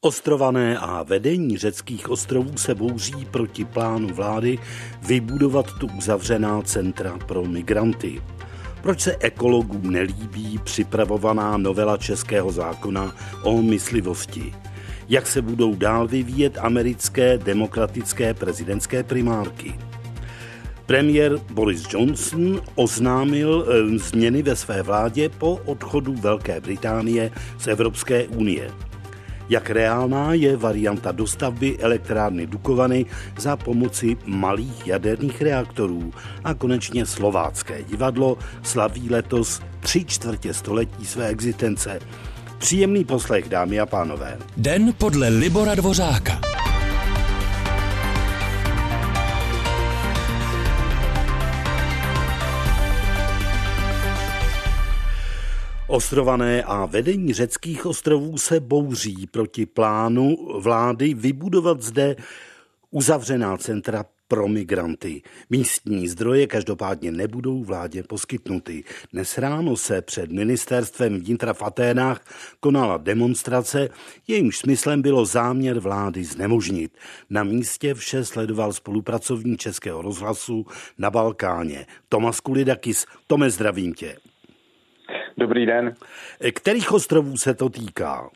Ostrované a vedení řeckých ostrovů se bouří proti plánu vlády vybudovat tu uzavřená centra pro migranty. Proč se ekologům nelíbí připravovaná novela českého zákona o myslivosti? Jak se budou dál vyvíjet americké demokratické prezidentské primárky? Premiér Boris Johnson oznámil eh, změny ve své vládě po odchodu Velké Británie z Evropské unie. Jak reálná je varianta dostavby elektrárny Dukovany za pomoci malých jaderných reaktorů? A konečně slovácké divadlo slaví letos tři čtvrtě století své existence. Příjemný poslech, dámy a pánové. Den podle Libora Dvořáka. Ostrované a vedení řeckých ostrovů se bouří proti plánu vlády vybudovat zde uzavřená centra pro migranty. Místní zdroje každopádně nebudou vládě poskytnuty. Dnes ráno se před ministerstvem vnitra v Aténách konala demonstrace, jejímž smyslem bylo záměr vlády znemožnit. Na místě vše sledoval spolupracovník Českého rozhlasu na Balkáně. Tomas Kulidakis, Tome, zdravím tě. Dobrý den. Kterých ostrovů se to týká?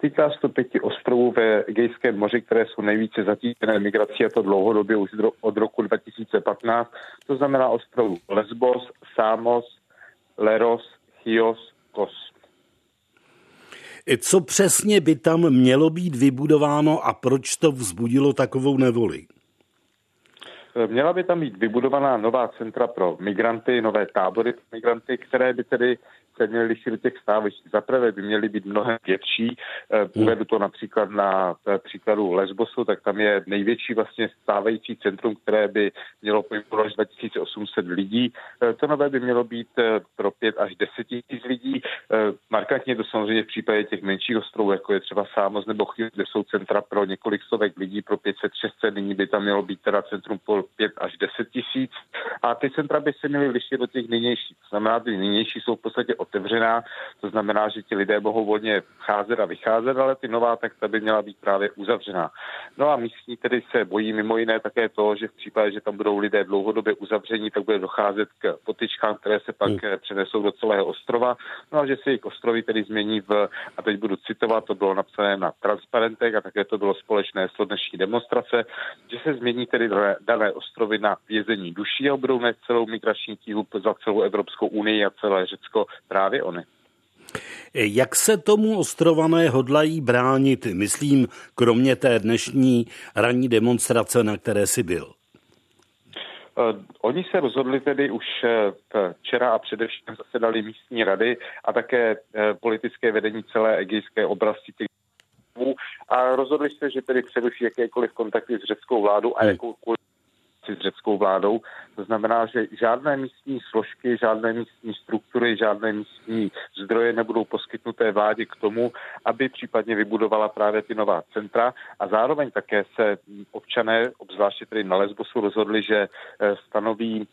Týká se to pěti ostrovů ve Egejském moři, které jsou nejvíce zatížené migrací a to dlouhodobě už od roku 2015. To znamená ostrovů Lesbos, Samos, Leros, Chios, Kos. Co přesně by tam mělo být vybudováno a proč to vzbudilo takovou nevoli? Měla by tam být vybudovaná nová centra pro migranty, nové tábory pro migranty, které by tedy se měly lišit do těch stávajících. Zaprvé by měly být mnohem větší. Eh. Uvedu to například na eh, příkladu Lesbosu, tak tam je největší vlastně stávající centrum, které by mělo pojmout až 2800 lidí. Eh, to nové by mělo být pro 5 až 10 tisíc lidí. Markantně to samozřejmě v případě těch menších ostrovů, jako je třeba Sámoz nebo Chyl, kde jsou centra pro několik stovek lidí, pro 500-600, nyní by tam mělo být teda centrum pro 5 až 10 tisíc. A ty centra by se měly lišit do těch nynějších. To znamená, ty nynější jsou v podstatě otevřená, to znamená, že ti lidé mohou volně vcházet a vycházet, ale ty nová tak ta by měla být právě uzavřená. No a místní tedy se bojí mimo jiné také to, že v případě, že tam budou lidé dlouhodobě uzavření, tak bude docházet k potyčkám, které se pak hmm. přenesou do celého ostrova. No a že se jejich ostrovy tedy změní v, a teď budu citovat, to bylo napsané na transparentech a také to bylo společné s dnešní demonstrace, že se změní tedy dané ostrovy na vězení duší a budou nést celou migrační tíhu za celou Evropskou unii a celé Řecko právě oni. Jak se tomu ostrované hodlají bránit, myslím, kromě té dnešní ranní demonstrace, na které si byl? Uh, oni se rozhodli tedy už uh, včera a především zasedali místní rady a také uh, politické vedení celé egejské oblasti těch a rozhodli se, že tedy přeruší jakékoliv kontakty s řeckou vládou a hmm. jakoukoliv s řeckou vládou. To znamená, že žádné místní složky, žádné místní struktury, žádné místní zdroje nebudou poskytnuté vládě k tomu, aby případně vybudovala právě ty nová centra a zároveň také se občané, obzvláště tedy na Lesbosu, rozhodli, že eh, stanoví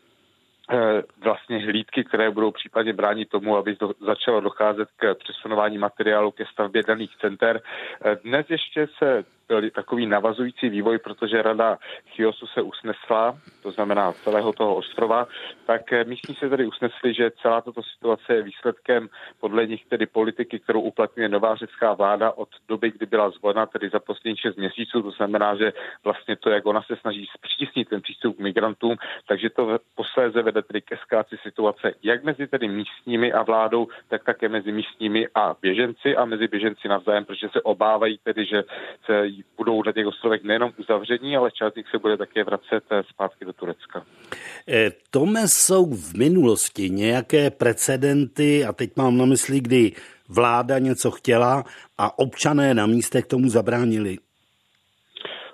eh, vlastně hlídky, které budou případně bránit tomu, aby do, začalo docházet k přesunování materiálu ke stavbě daných center. Eh, dnes ještě se takový navazující vývoj, protože rada Chiosu se usnesla, to znamená celého toho ostrova, tak eh, místní se tedy usnesli, že celá tato situace je výsledkem podle nich tedy politiky, kterou uplatňuje nová řecká vláda od doby, kdy byla zvolena, tedy za poslední 6 měsíců. To znamená, že vlastně to, jak ona se snaží zpřísnit ten přístup k migrantům, takže to posléze vede tedy k eskaci situace jak mezi tedy místními a vládou, tak také mezi místními a běženci a mezi běženci navzájem, protože se obávají tedy, že se budou na těch ostrovech nejenom uzavření, ale část se bude také vracet eh, zpátky do Turecka. E, Tome, jsou v minulosti nějaké precedenty, a teď mám na mysli, kdy vláda něco chtěla a občané na místech tomu zabránili?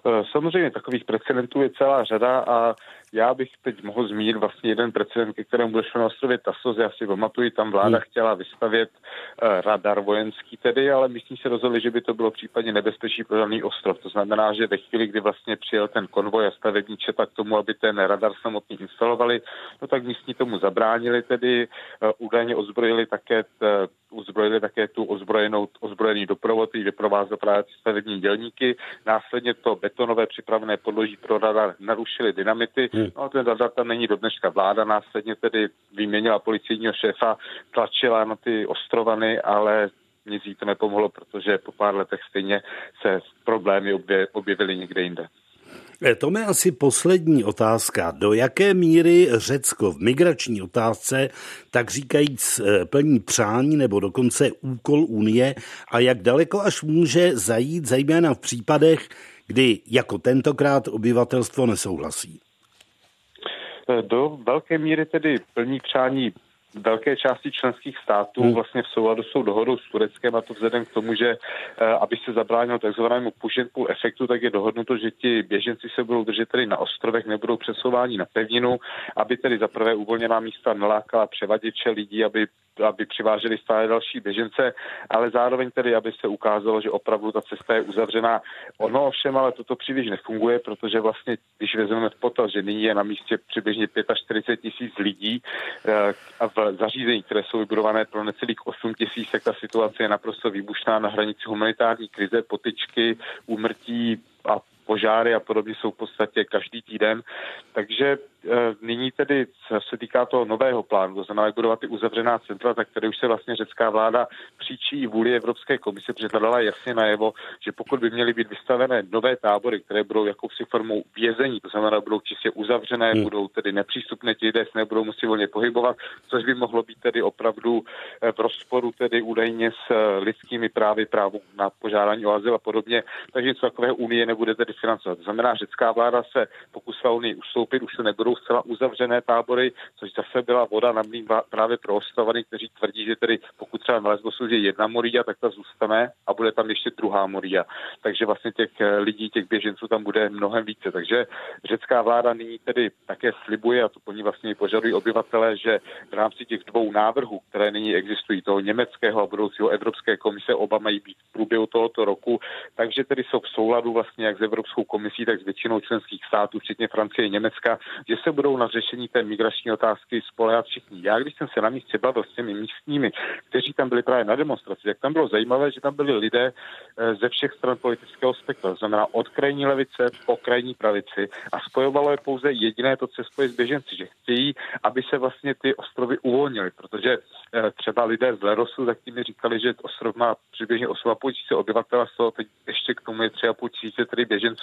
Eh, samozřejmě takových precedentů je celá řada a já bych teď mohl zmínit vlastně jeden precedent, ke kterému došlo na ostrově Tasos. Já si pamatuju, tam vláda hmm. chtěla vystavět uh, radar vojenský tedy, ale my jsme se rozhodli, že by to bylo případně nebezpečí pro daný ostrov. To znamená, že ve chvíli, kdy vlastně přijel ten konvoj a stavební četa k tomu, aby ten radar samotný instalovali, no tak místní tomu zabránili tedy, uh, údajně ozbrojili také t, uzbrojili také tu ozbrojenou, ozbrojený doprovod, který doprovázel právě stavební dělníky. Následně to betonové připravené podloží pro radar narušili dynamity. Hmm. No ten radar tam není do dneška. Vláda následně tedy vyměnila policejního šéfa, tlačila na ty ostrovany, ale nic jí to nepomohlo, protože po pár letech stejně se problémy objevily někde jinde. Eh, to je asi poslední otázka. Do jaké míry Řecko v migrační otázce, tak říkajíc, eh, plní přání nebo dokonce úkol Unie a jak daleko až může zajít, zejména v případech, kdy jako tentokrát obyvatelstvo nesouhlasí? Do velké míry tedy plní přání velké části členských států hmm. vlastně v souladu s tou dohodou s Tureckem a to vzhledem k tomu, že eh, aby se zabránilo takzvanému pull efektu, tak je dohodnuto, že ti běženci se budou držet tedy na ostrovech, nebudou přesouváni na pevninu, aby tedy za prvé uvolněná místa nalákala převaděče lidí, aby aby přiváželi stále další běžence, ale zároveň tedy, aby se ukázalo, že opravdu ta cesta je uzavřená. Ono ovšem ale toto příliš nefunguje, protože vlastně, když vezmeme v potaz, že nyní je na místě přibližně 45 tisíc lidí eh, a v zařízení, které jsou vybudované pro necelých 8 tisíc, tak ta situace je naprosto výbušná na hranici humanitární krize, potyčky, úmrtí a požáry a podobně jsou v podstatě každý týden. Takže Eh, nyní tedy se týká toho nového plánu, to znamená, jak budovat ty uzavřená centra, tak tady už se vlastně řecká vláda příčí vůli Evropské komise předadala jasně najevo, že pokud by měly být vystavené nové tábory, které budou jakousi formou vězení, to znamená, budou čistě uzavřené, hmm. budou tedy nepřístupné, ti lidé se nebudou muset volně pohybovat, což by mohlo být tedy opravdu eh, v rozporu tedy údajně s eh, lidskými právy, právu na požádání o azyl a podobně. Takže něco takového Unie nebude tedy financovat. To znamená, řecká vláda se pokusila Unii ustoupit, už se nebudou zcela uzavřené tábory, což zase byla voda na mlín právě pro ostrovany, kteří tvrdí, že tedy pokud třeba na Lesbosu je jedna moria, tak ta zůstane a bude tam ještě druhá moria. Takže vlastně těch eh, lidí, těch běženců tam bude mnohem více. Takže řecká vláda nyní tedy také slibuje, a to po ní vlastně požadují obyvatele, že v rámci těch dvou návrhů, které nyní existují, toho německého a budoucího Evropské komise, oba mají být v průběhu tohoto roku, takže tedy jsou v souladu vlastně jak s Evropskou komisí, tak s většinou členských států, včetně Francie a Německa, že se budou na řešení té migrační otázky spolehat všichni. Já, když jsem se na místě bavil s těmi místními, kteří tam byli právě na demonstraci, tak tam bylo zajímavé, že tam byli lidé eh, ze všech stran politického spektra, znamená od krajní levice po krajní pravici a spojovalo je pouze jediné to, co spoje s běženci, že chtějí, aby se vlastně ty ostrovy uvolnily, protože eh, třeba lidé z Lerosu, tak mi říkali, že ostrov má přibližně 8,5 tisíce obyvatel a z toho teď ještě k tomu je 3,5 tisíce tedy běženců,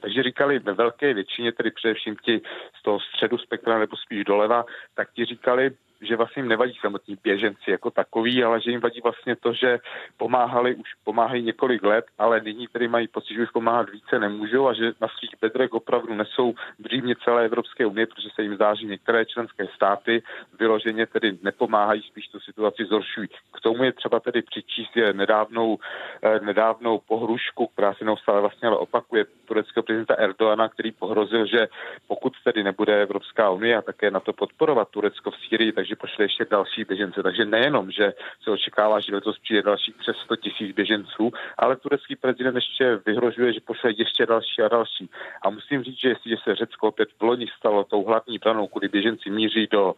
takže říkali ve velké většině, tedy především ti z toho středu spektra nebo spíš doleva, tak ti říkali, že vlastně jim nevadí samotní běženci jako takový, ale že jim vadí vlastně to, že pomáhali, už pomáhají několik let, ale nyní tedy mají pocit, že už pomáhat více nemůžou a že na svých bedrech opravdu nesou břímě celé Evropské unie, protože se jim zdá, že některé členské státy vyloženě tedy nepomáhají, spíš tu situaci zhoršují. K tomu je třeba tedy přičíst je nedávnou, eh, nedávnou pohrušku, která se neustále vlastně ale opakuje tureckého prezidenta Erdoana, který pohrozil, že pokud tedy nebude Evropská unie a také na to podporovat Turecko v Sýrii, takže že pošle ještě další běžence. Takže nejenom, že se očekává, že letos přijde dalších přes 100 tisíc běženců, ale turecký prezident ještě vyhrožuje, že pošle ještě další a další. A musím říct, že jestliže se Řecko opět v loni stalo tou hlavní branou, kudy běženci míří do,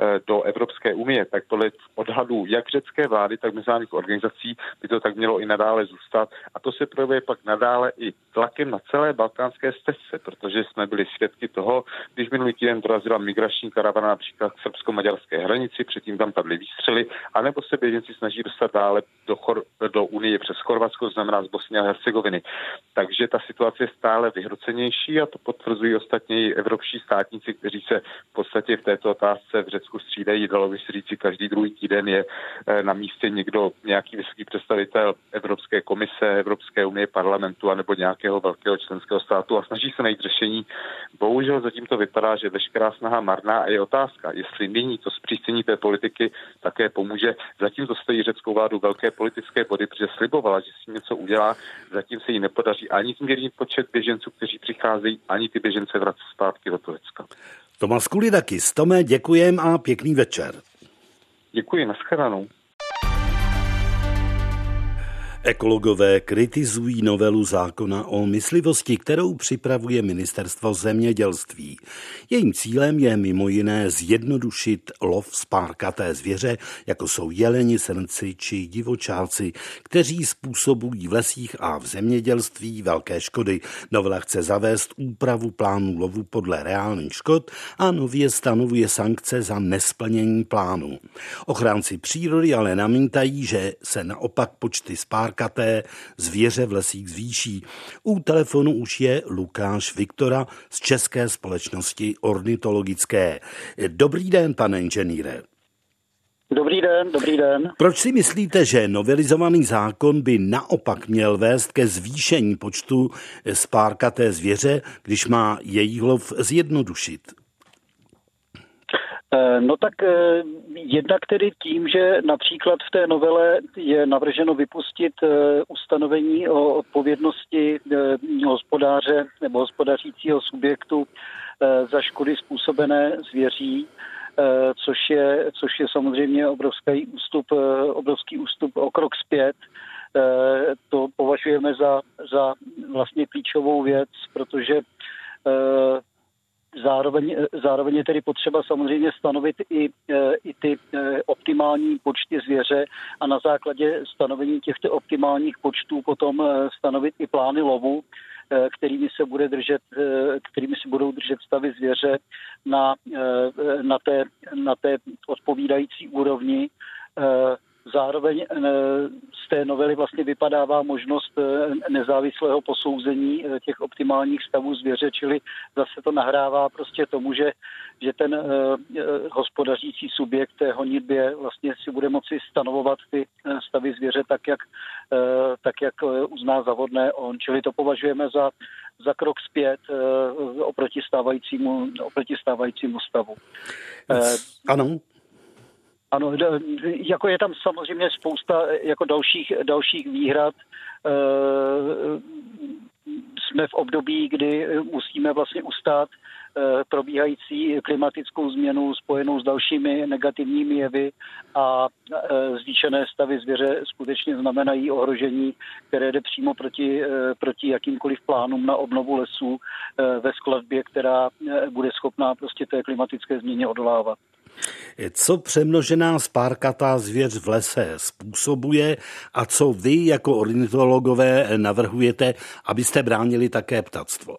eh, do Evropské unie, tak podle odhadů jak řecké vlády, tak mezinárodních organizací by to tak mělo i nadále zůstat. A to se projevuje pak nadále i tlakem na celé balkánské stezce, protože jsme byli svědky toho, když minulý týden dorazila migrační karavana například srbsko-maďarské hranici, předtím tam padly výstřely, anebo se běženci snaží dostat dále do, Chor- do Unie přes Chorvatsko, znamená z Bosny a Hercegoviny. Takže ta situace je stále vyhrocenější a to potvrzují ostatně i evropští státníci, kteří se v podstatě v této otázce v Řecku střídají. Dalo by se říci, každý druhý týden je eh, na místě někdo, nějaký vysoký představitel Evropské komise, Evropské unie, parlamentu anebo nějakého velkého členského státu a snaží se najít řešení. Bohužel zatím to vypadá, že veškerá snaha marná a je otázka, jestli nyní to zpřísnění té politiky také pomůže. Zatím to stojí řeckou vládu velké politické body, protože slibovala, že si něco udělá. Zatím se jí nepodaří ani zmírnit počet běženců, kteří přicházejí, ani ty běžence vracet zpátky do Turecka. Tomas Kulidakis, Tome, děkujem a pěkný večer. Děkuji, nashledanou. Ekologové kritizují novelu zákona o myslivosti, kterou připravuje ministerstvo zemědělství. Jejím cílem je mimo jiné zjednodušit lov spárkaté zvěře, jako jsou jeleni, srnci či divočáci, kteří způsobují v lesích a v zemědělství velké škody. Novela chce zavést úpravu plánu lovu podle reálných škod a nově stanovuje sankce za nesplnění plánu. Ochránci přírody ale namítají, že se naopak počty spárkaté párkaté zvěře v lesích zvýší. U telefonu už je Lukáš Viktora z České společnosti ornitologické. Dobrý den, pane inženýre. Dobrý den, dobrý den. Proč si myslíte, že novelizovaný zákon by naopak měl vést ke zvýšení počtu spárkaté zvěře, když má její lov zjednodušit? Eh, no tak eh, jednak tedy tím, že například v té novele je navrženo vypustit eh, ustanovení o odpovědnosti hospodáře nebo hospodařícího subjektu za škody způsobené zvěří, což je, což je samozřejmě obrovský ústup, obrovský ústup o krok zpět. To považujeme za, za vlastně klíčovou věc, protože Zároveň, zároveň je tedy potřeba samozřejmě stanovit i, e, i ty e, optimální počty zvěře a na základě stanovení těchto optimálních počtů potom e, stanovit i plány lovu, kterými se, bude držet, kterými se budou držet stavy zvěře na, na, té, na té odpovídající úrovni Zároveň eh, z té novely vlastně vypadává možnost eh, nezávislého posouzení eh, těch optimálních stavů zvěře, čili zase to nahrává prostě tomu, že, že ten hospodařící subjekt té honitbě vlastně si bude moci stanovovat ty stavy zvěře tak, jak, tak, jak uzná zavodné on. Čili to považujeme za, za krok zpět oproti stávajícímu, oproti stávajícímu stavu. Ano, ano, jako je tam samozřejmě spousta jako dalších, dalších výhrad. E, jsme v období, kdy musíme vlastně ustát e, probíhající klimatickou změnu spojenou s dalšími negativními jevy a e, zvýšené stavy zvěře skutečně znamenají ohrožení, které jde přímo proti, proti jakýmkoliv plánům na obnovu lesů ve skladbě, která bude schopná prostě té klimatické změně odolávat. Co přemnožená spárkatá zvěř v lese způsobuje a co vy jako ornitologové navrhujete, abyste bránili také ptactvo?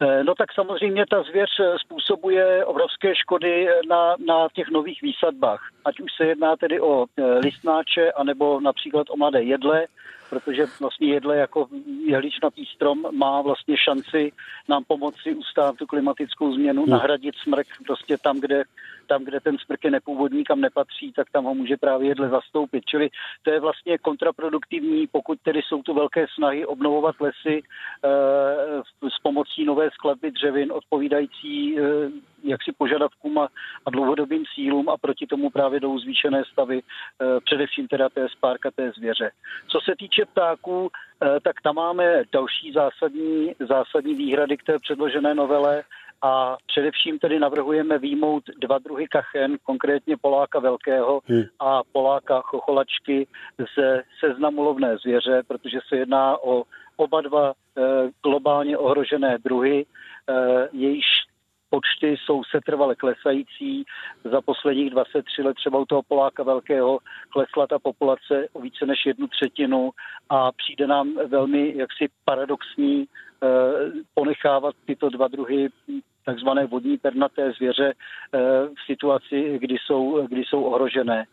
Eh, no tak samozřejmě ta zvěř způsobuje obrovské škody na, na těch nových výsadbách. Ať už se jedná tedy o eh, listnáče, anebo například o mladé jedle, protože vlastně jedle jako jehličnatý strom má vlastně šanci nám pomoci ustát tu klimatickou změnu, hmm. nahradit smrk prostě tam, kde, tam, kde ten smrk je nepůvodní, kam nepatří, tak tam ho může právě jedle zastoupit. Čili to je vlastně kontraproduktivní, pokud tedy jsou tu velké snahy obnovovat lesy e, s pomocí nové skladby dřevin odpovídající e, jaksi požadavkům a, a dlouhodobým cílům a proti tomu právě jdou zvýšené stavy, e, především teda té spárkaté zvěře. Co se týče ptáků, tak tam máme další zásadní, zásadní výhrady k té předložené novele a především tedy navrhujeme výjmout dva druhy kachen, konkrétně Poláka velkého hmm. a Poláka chocholačky ze seznamu lovné zvěře, protože se jedná o oba dva e, globálně ohrožené druhy, jejíž počty jsou setrvale klesající. Za posledních 23 let třeba u toho Poláka velkého klesla ta populace o více než jednu třetinu a přijde nám velmi jaksi paradoxní eh, ponechávat tyto dva druhy takzvané vodní pernaté zvěře eh, v situaci, kdy jsou, kdy jsou ohrožené.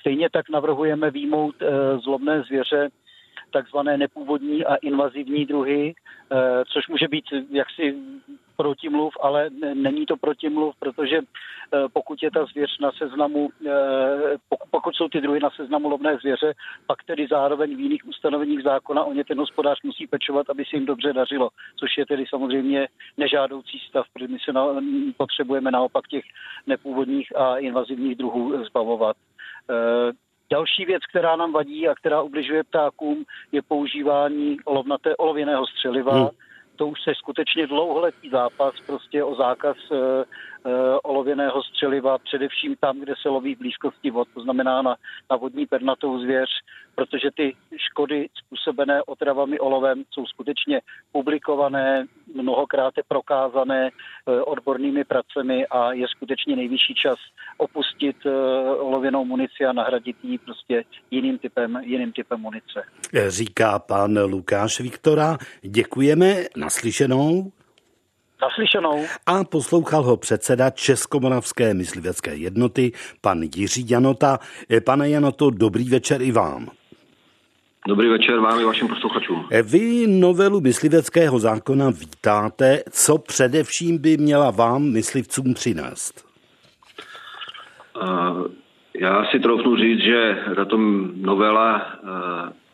Stejně tak navrhujeme výjmout eh, zlobné zvěře takzvané nepůvodní a invazivní druhy, což může být jaksi protimluv, ale není to protimluv, protože eh, pokud je ta zvěř na seznamu, eh, pokud jsou ty druhy na seznamu lovné zvěře, pak tedy zároveň v jiných ustanoveních zákona o ně ten hospodář musí pečovat, aby se jim dobře dařilo, což je tedy samozřejmě nežádoucí stav, protože my se na, potřebujeme naopak těch nepůvodních a invazivních druhů zbavovat. Eh, další věc, která nám vadí a která ubližuje ptákům, je používání olovnaté, olověného střeliva. Hmm to už se skutečně dlouholetý zápas prostě o zákaz e, e, olověného střeliva, především tam, kde se loví v blízkosti vod, to znamená na, na vodní pernatou zvěř, protože ty škody způsobené otravami olovem jsou skutečně publikované, mnohokrát je prokázané e, odbornými pracemi a je skutečně nejvyšší čas opustit e, olověnou munici a nahradit ji prostě jiným typem, jiným typem munice. Říká pan Lukáš Viktora. Děkujeme. Naslyšenou. Naslyšenou. A poslouchal ho předseda Českomoravské myslivecké jednoty, pan Jiří Janota. Pane Janoto, dobrý večer i vám. Dobrý večer vám i vašim posluchačům. Vy novelu mysliveckého zákona vítáte. Co především by měla vám, myslivcům, přinést? Uh, já si troufnu říct, že tato novela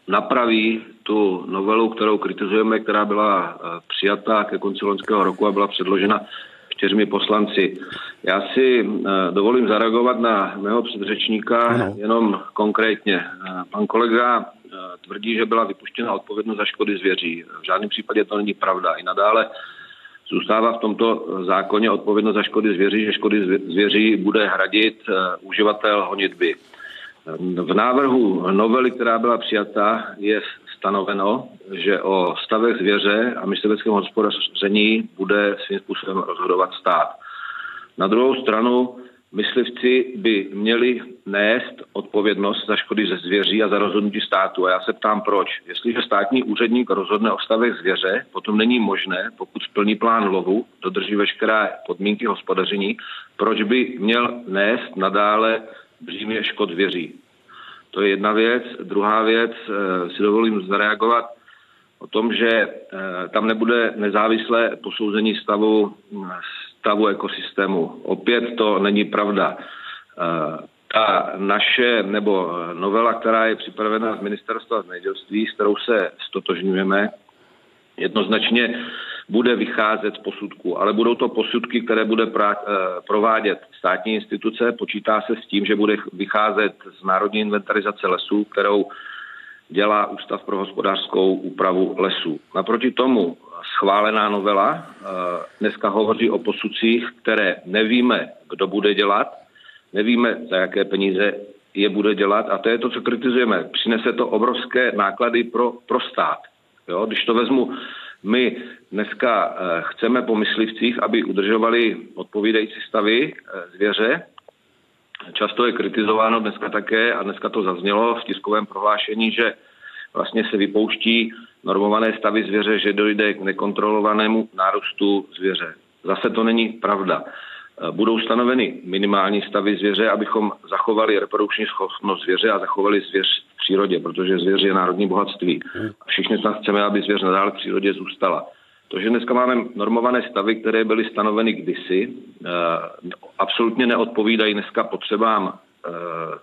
napraví tu novelu, kterou kritizujeme, která byla uh, přijatá ke konci loňského roku a byla předložena čtyřmi poslanci. Já si dovolím zareagovat na mého předřečníka ano. jenom konkrétně. Pan kolega tvrdí, že byla vypuštěna odpovědnost za škody zvěří. V žádném případě to není pravda. I nadále zůstává v tomto zákoně odpovědnost za škody zvěří, že škody zvěří bude hradit eh, uživatel honitby. V návrhu novely, která byla přijata, je stanoveno, že o stavech zvěře a mysliveckém hospodaření bude svým způsobem rozhodovat stát. Na druhou stranu myslivci by měli nést odpovědnost za škody ze zvěří a za rozhodnutí státu. A já se ptám, proč. Jestliže státní úředník rozhodne o stavech zvěře, potom není možné, pokud splní plán lovu, dodrží veškeré podmínky hospodaření, proč by měl nést nadále břímě škod zvěří. To je jedna věc. Druhá věc, eh, si dovolím zareagovat o tom, že eh, tam nebude nezávislé posouzení stavu stavu ekosystému. Opět to není pravda. Eh, ta naše, nebo novela, která je připravena z ministerstva zemědělství, s kterou se stotožňujeme, jednoznačně bude vycházet z posudku, ale budou to posudky, které bude eh, provádět státní instituce. Počítá se s tím, že bude vycházet z Národní inventarizace lesů, kterou dělá Ústav pro hospodářskou úpravu lesů. Naproti tomu schválená novela eh, dneska hovoří o posudcích, které nevíme, kdo bude dělat, nevíme, za jaké peníze je bude dělat a to je to, co kritizujeme. Přinese to obrovské náklady pro, pro stát. Jo? Když to vezmu, my dneska eh, chceme po myslivcích, aby udržovali odpovídající stavy eh, zvěře. Často je kritizováno dneska také, a dneska to zaznělo v tiskovém prohlášení, že vlastně se vypouští normované stavy zvěře, že dojde k nekontrolovanému nárůstu zvěře. Zase to není pravda. Eh, budou stanoveny minimální stavy zvěře, abychom zachovali reprodukční schopnost zvěře a zachovali zvěř v přírodě, protože zvěř je národní bohatství. A všichni snad chceme, aby zvěř nadále v přírodě zůstala. To, že dneska máme normované stavy, které byly stanoveny kdysi, eh, absolutně neodpovídají dneska potřebám eh,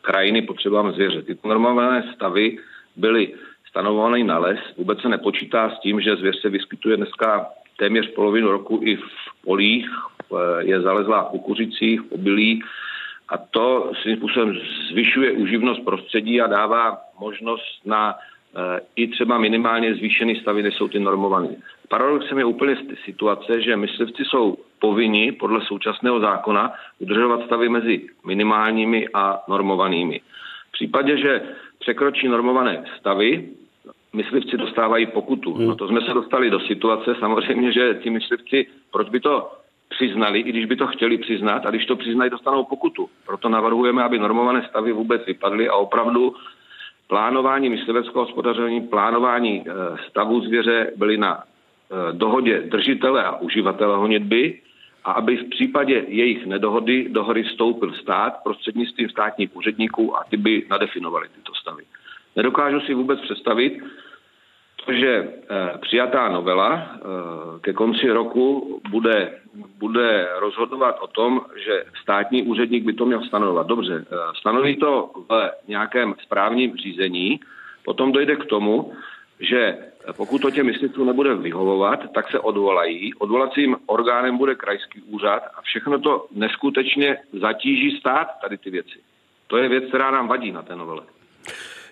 krajiny, potřebám zvěře. Tyto normované stavy byly stanovovaný na les. Vůbec se nepočítá s tím, že zvěř se vyskytuje dneska téměř polovinu roku i v polích, je zalezlá v kukuřicích, v obilí a to svým způsobem zvyšuje uživnost prostředí a dává možnost na eh, i třeba minimálně zvýšený stavy, než jsou ty normované. Paradoxem je úplně situace, že myslivci jsou povinni podle současného zákona udržovat stavy mezi minimálními a normovanými. V případě, že překročí normované stavy, myslivci dostávají pokutu. Hmm. No to jsme se dostali do situace samozřejmě, že ti myslivci, proč by to přiznali, i když by to chtěli přiznat, a když to přiznají, dostanou pokutu. Proto navrhujeme, aby normované stavy vůbec vypadly a opravdu plánování mysliveckého hospodaření, plánování eh, stavu zvěře byly na eh, dohodě držitele a uživatele honitby a aby v případě jejich nedohody do hory vstoupil stát prostřednictvím státních úředníků a ty by nadefinovali tyto stavy. Nedokážu si vůbec představit, že přijatá novela ke konci roku bude, bude rozhodovat o tom, že státní úředník by to měl stanovovat. Dobře, stanoví to v nějakém správním řízení, potom dojde k tomu, že pokud to těm myslitelům nebude vyhovovat, tak se odvolají. Odvolacím orgánem bude krajský úřad a všechno to neskutečně zatíží stát, tady ty věci. To je věc, která nám vadí na té novele.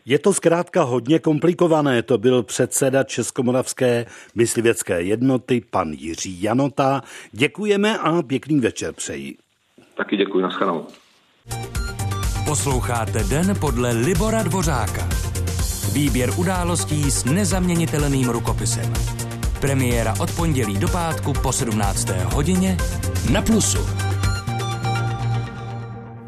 Je to zkrátka hodně komplikované. To byl předseda Českomoravské myslivěcké jednoty, pan Jiří Janota. Děkujeme a pěkný večer přeji. Taky děkuji, naschledanou. Posloucháte Den podle Libora Dvořáka. Výběr událostí s nezaměnitelným rukopisem. Premiéra od pondělí do pátku po 17. hodině na Plusu.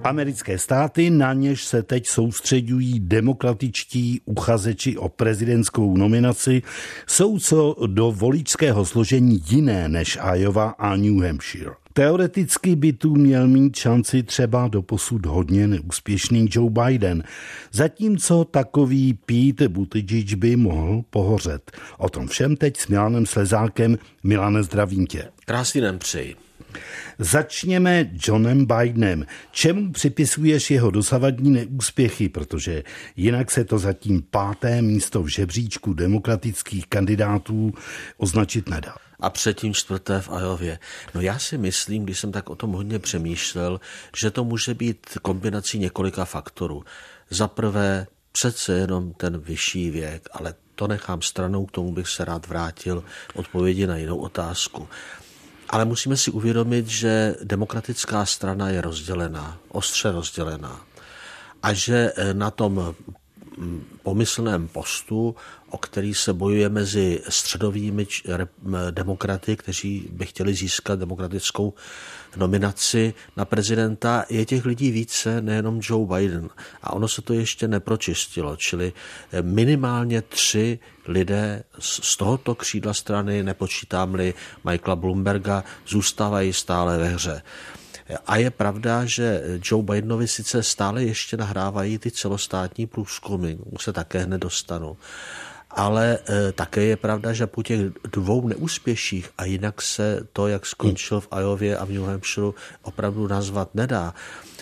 Americké státy, na něž se teď soustředují demokratičtí uchazeči o prezidentskou nominaci, jsou co do voličského složení jiné než Iowa a New Hampshire. Teoreticky by tu měl mít šanci třeba do posud hodně neúspěšný Joe Biden, zatímco takový Pete Buttigieg by mohl pohořet. O tom všem teď s Milanem Slezákem. Milane, zdravím tě. Krásný den přeji. Začněme Johnem Bidenem. Čemu připisuješ jeho dosavadní neúspěchy, protože jinak se to zatím páté místo v žebříčku demokratických kandidátů označit nedá a předtím čtvrté v Ajově. No já si myslím, když jsem tak o tom hodně přemýšlel, že to může být kombinací několika faktorů. Za prvé přece jenom ten vyšší věk, ale to nechám stranou, k tomu bych se rád vrátil odpovědi na jinou otázku. Ale musíme si uvědomit, že demokratická strana je rozdělená, ostře rozdělená. A že na tom pomyslném postu, o který se bojuje mezi středovými demokraty, kteří by chtěli získat demokratickou nominaci na prezidenta, je těch lidí více, nejenom Joe Biden. A ono se to ještě nepročistilo, čili minimálně tři lidé z tohoto křídla strany, nepočítám-li Michaela Bloomberga, zůstávají stále ve hře. A je pravda, že Joe Bidenovi sice stále ještě nahrávají ty celostátní průzkumy, se také hned dostanu. Ale e, také je pravda, že po těch dvou neúspěších a jinak se to, jak skončil v Iově a v New Hampshire, opravdu nazvat nedá,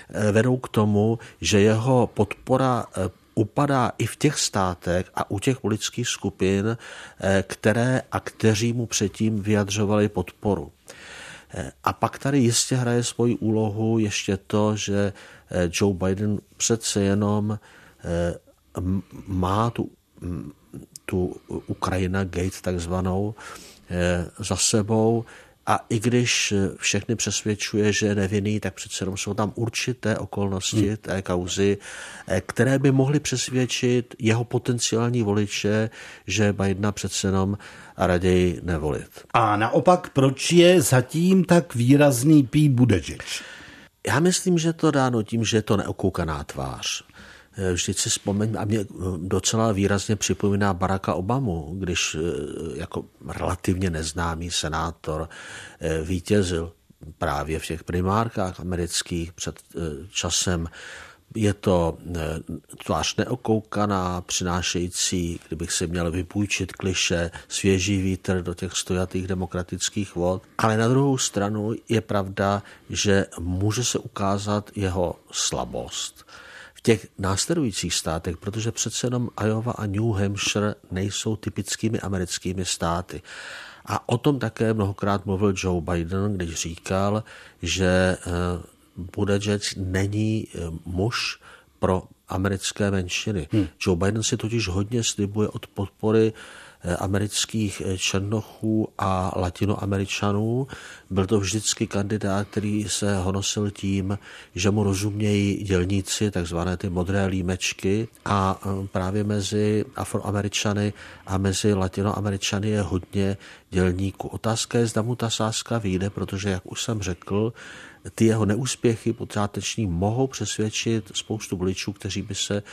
e, vedou k tomu, že jeho podpora e, upadá i v těch státech a u těch politických skupin, které a kteří mu předtím vyjadřovali podporu. A pak tady jistě hraje svoji úlohu ještě to, že Joe Biden přece jenom má tu, tu Ukrajina Gate takzvanou za sebou a i když všechny přesvědčuje, že je nevinný, tak přece jenom jsou tam určité okolnosti hmm. té kauzy, které by mohly přesvědčit jeho potenciální voliče, že Bidena přece jenom raději nevolit. A naopak, proč je zatím tak výrazný Pete Buttigieg? Já myslím, že to dáno tím, že je to neokoukaná tvář. Vždyť si vzpomeň, a mě docela výrazně připomíná Baracka Obamu, když eh, jako relativně neznámý senátor eh, vítězil právě v těch primárkách amerických před eh, časem je to tvář neokoukaná, přinášející, kdybych si měl vypůjčit kliše, svěží vítr do těch stojatých demokratických vod. Ale na druhou stranu je pravda, že může se ukázat jeho slabost v těch následujících státech, protože přece jenom Iowa a New Hampshire nejsou typickými americkými státy. A o tom také mnohokrát mluvil Joe Biden, když říkal, že eh, Buttigieg není eh, muž pro americké menšiny. Hmm. Joe Biden si totiž hodně slibuje od podpory Eh, amerických eh, černochů a latinoameričanů. Byl to vždycky kandidát, který se honosil tím, že mu rozumějí dělníci, takzvané ty modré límečky a eh, právě mezi afroameričany a mezi latinoameričany je hodně dělníků. Otázka je, zda mu ta sázka vyjde, protože, jak už jsem řekl, ty jeho neúspěchy počáteční mohou přesvědčit spoustu voličů, kteří by se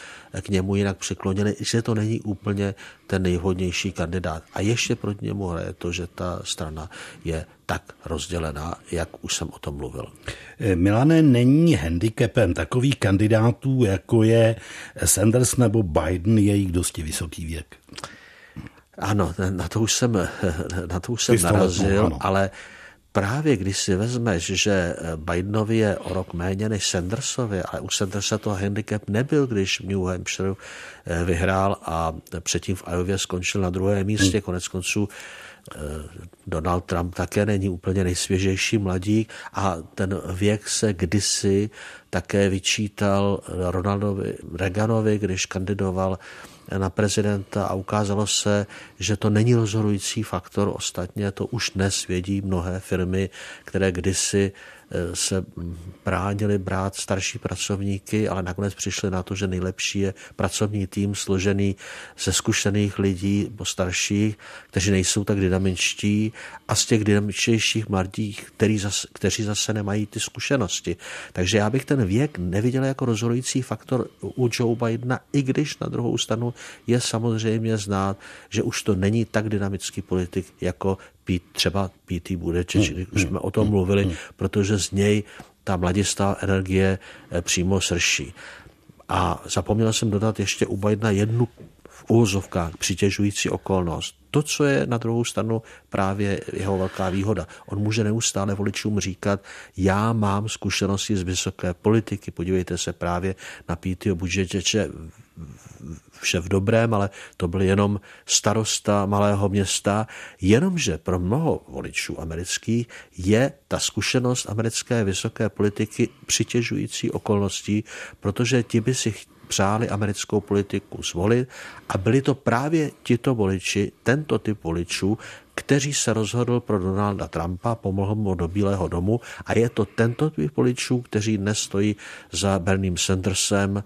k němu jinak přiklonili, že to není úplně ten nejvhodnější kandidát. A ještě proti němu hraje to, že ta strana je tak rozdělená, jak už jsem o tom mluvil. Eh, Milane, není handicapem takových kandidátů, jako je Sanders nebo Biden, jejich dosti vysoký věk? Ano, na to už jsem, na to už jsem narazil, ano. ale právě když si vezmeš, že Bidenovi je o rok méně než Sandersovi, ale u Sandersa to handicap nebyl, když v New Hampshire eh, vyhrál a předtím v Iově skončil na druhém místě, hmm. konec konců eh, Donald Trump také není úplně nejsvěžejší mladík a ten věk se kdysi také vyčítal Ronaldovi Reaganovi, když kandidoval na prezidenta a ukázalo se, že to není rozhodující faktor. Ostatně to už dnes vědí mnohé firmy, které kdysi se bránili brát starší pracovníky, ale nakonec přišli na to, že nejlepší je pracovní tým složený ze zkušených lidí nebo starších, kteří nejsou tak dynamičtí a z těch dynamičtějších mladých, který zase, kteří zase nemají ty zkušenosti. Takže já bych ten věk neviděl jako rozhodující faktor u Joe Bidena, i když na druhou stranu je samozřejmě znát, že už to není tak dynamický politik jako Pít, třeba P.T. Budečeč, hmm, už jsme o tom hmm, mluvili, hmm. protože z něj ta mladistá energie eh, přímo srší. A zapomněl jsem dodat ještě u Bidena jednu v přitěžující okolnost. To, co je na druhou stranu právě jeho velká výhoda. On může neustále voličům říkat, já mám zkušenosti z vysoké politiky, podívejte se právě na Pítio Budžeče vše v dobrém, ale to byl jenom starosta malého města, jenomže pro mnoho voličů amerických je ta zkušenost americké vysoké politiky přitěžující okolností, protože ti by si přáli americkou politiku zvolit a byli to právě tito voliči, tento typ voličů, kteří se rozhodl pro Donalda Trumpa, pomohl mu do Bílého domu a je to tento typ voličů, kteří dnes stojí za Berním Sandersem,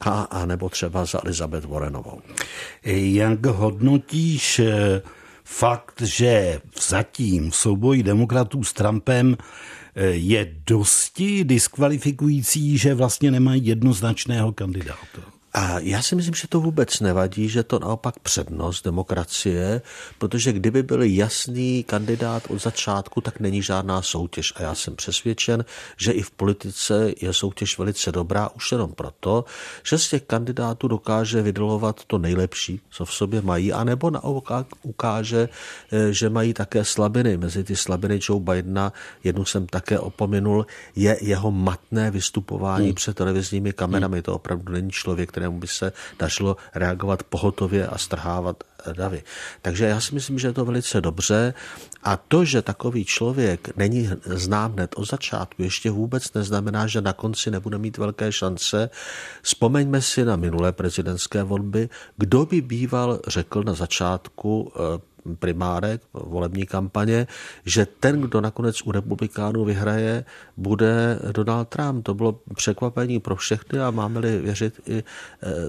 a, a nebo třeba za Elizabeth Warrenovou. Jak hodnotíš eh, fakt, že zatím v souboji demokratů s Trumpem je dosti diskvalifikující, že vlastně nemají jednoznačného kandidáta? A já si myslím, že to vůbec nevadí, že to naopak přednost demokracie, protože kdyby byl jasný kandidát od začátku, tak není žádná soutěž. A já jsem přesvědčen, že i v politice je soutěž velice dobrá, už jenom proto, že z těch kandidátů dokáže vydolovat to nejlepší, co v sobě mají, anebo naopak ukáže, eh, že mají také slabiny. Mezi ty slabiny Joe Bidena, jednu jsem také opominul, je jeho matné vystupování hmm. před televizními kamerami. Hmm. To opravdu není člověk, který kterému by se dařilo reagovat pohotově a strhávat davy. Takže já si myslím, že je to velice dobře a to, že takový člověk není znám hned od začátku, ještě vůbec neznamená, že na konci nebude mít velké šance. Vzpomeňme si na minulé prezidentské volby, kdo by býval řekl na začátku eh, primárek, volební kampaně, že ten, kdo nakonec u republikánů vyhraje, bude Donald Trump. To bylo překvapení pro všechny a máme-li věřit i eh,